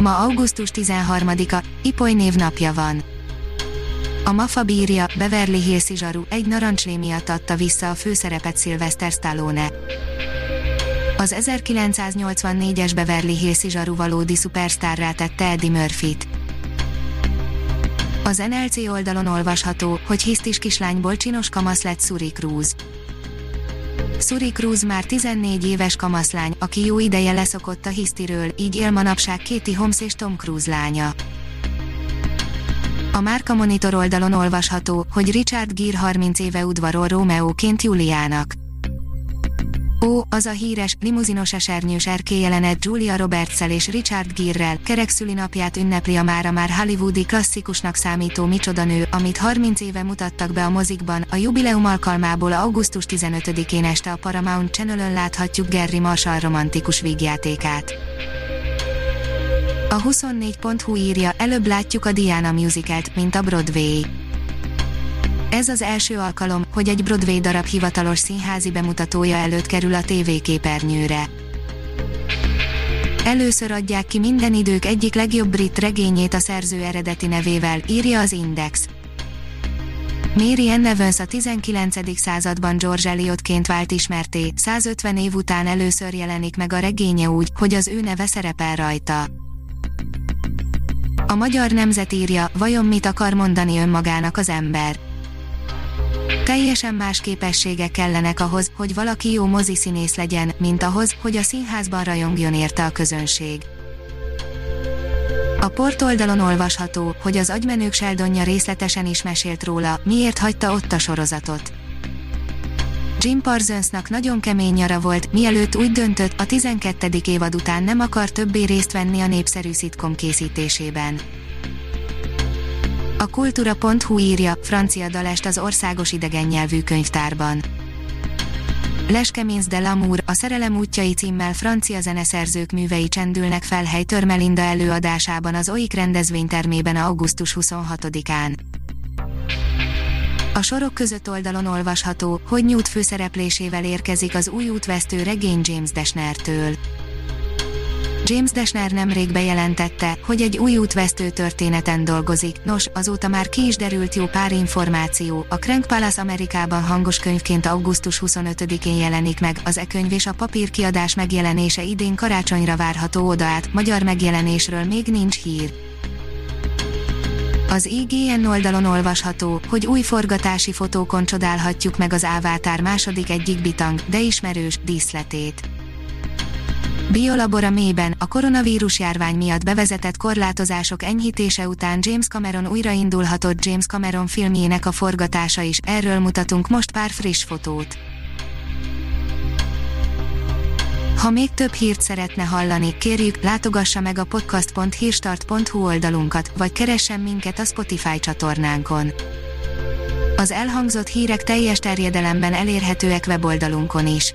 Ma augusztus 13-a, Ipoly névnapja van. A Mafa bírja, Beverly Hills Zsaru egy narancslé miatt adta vissza a főszerepet Sylvester Stallone. Az 1984-es Beverly Hills Zsaru valódi szupersztárrá tette Eddie Murphy-t. Az NLC oldalon olvasható, hogy hisztis kislányból csinos kamasz lett Suri Cruz. Suri Cruz már 14 éves kamaszlány, aki jó ideje leszokott a hisztiről, így él manapság Katie Holmes és Tom Cruise lánya. A Márka Monitor oldalon olvasható, hogy Richard Gere 30 éve udvarol Rómeóként Juliának. Ó, az a híres, limuzinos esernyős jelenet Julia roberts és Richard Gere-rel, kerekszülinapját ünnepli a mára már hollywoodi klasszikusnak számító Micsoda nő, amit 30 éve mutattak be a mozikban, a jubileum alkalmából augusztus 15-én este a Paramount Channel-ön láthatjuk Gary Marshall romantikus vígjátékát. A 24.hu írja, előbb látjuk a Diana musicalt, mint a Broadway. Ez az első alkalom, hogy egy Broadway darab hivatalos színházi bemutatója előtt kerül a tévéképernyőre. Először adják ki minden idők egyik legjobb brit regényét a szerző eredeti nevével, írja az Index. Mary Ann Evans a 19. században George Eliotként vált ismerté, 150 év után először jelenik meg a regénye úgy, hogy az ő neve szerepel rajta. A magyar nemzet írja, vajon mit akar mondani önmagának az ember. Teljesen más képességek kellenek ahhoz, hogy valaki jó moziszínész legyen, mint ahhoz, hogy a színházban rajongjon érte a közönség. A portoldalon olvasható, hogy az agymenők Sheldonja részletesen is mesélt róla, miért hagyta ott a sorozatot. Jim Parsonsnak nagyon kemény nyara volt, mielőtt úgy döntött, a 12. évad után nem akar többé részt venni a népszerű szitkom készítésében. A kultúra.hu írja, francia dalest az országos idegen nyelvű könyvtárban. Leskemins de Lamour, a Szerelem útjai címmel francia zeneszerzők művei csendülnek fel hely Törmelinda előadásában az OIK rendezvénytermében augusztus 26-án. A sorok között oldalon olvasható, hogy Newt főszereplésével érkezik az új útvesztő regény James Dashnertől. James Dashner nemrég bejelentette, hogy egy új útvesztő történeten dolgozik, nos, azóta már ki is derült jó pár információ, a Crank Palace Amerikában hangos könyvként augusztus 25-én jelenik meg, az e-könyv és a papírkiadás megjelenése idén karácsonyra várható oda át, magyar megjelenésről még nincs hír. Az IGN oldalon olvasható, hogy új forgatási fotókon csodálhatjuk meg az Ávátár második egyik bitang, de ismerős, díszletét. Biolabor a mélyben, a koronavírus járvány miatt bevezetett korlátozások enyhítése után James Cameron újraindulhatott James Cameron filmjének a forgatása is, erről mutatunk most pár friss fotót. Ha még több hírt szeretne hallani, kérjük, látogassa meg a podcast.hírstart.hu oldalunkat, vagy keressen minket a Spotify csatornánkon. Az elhangzott hírek teljes terjedelemben elérhetőek weboldalunkon is.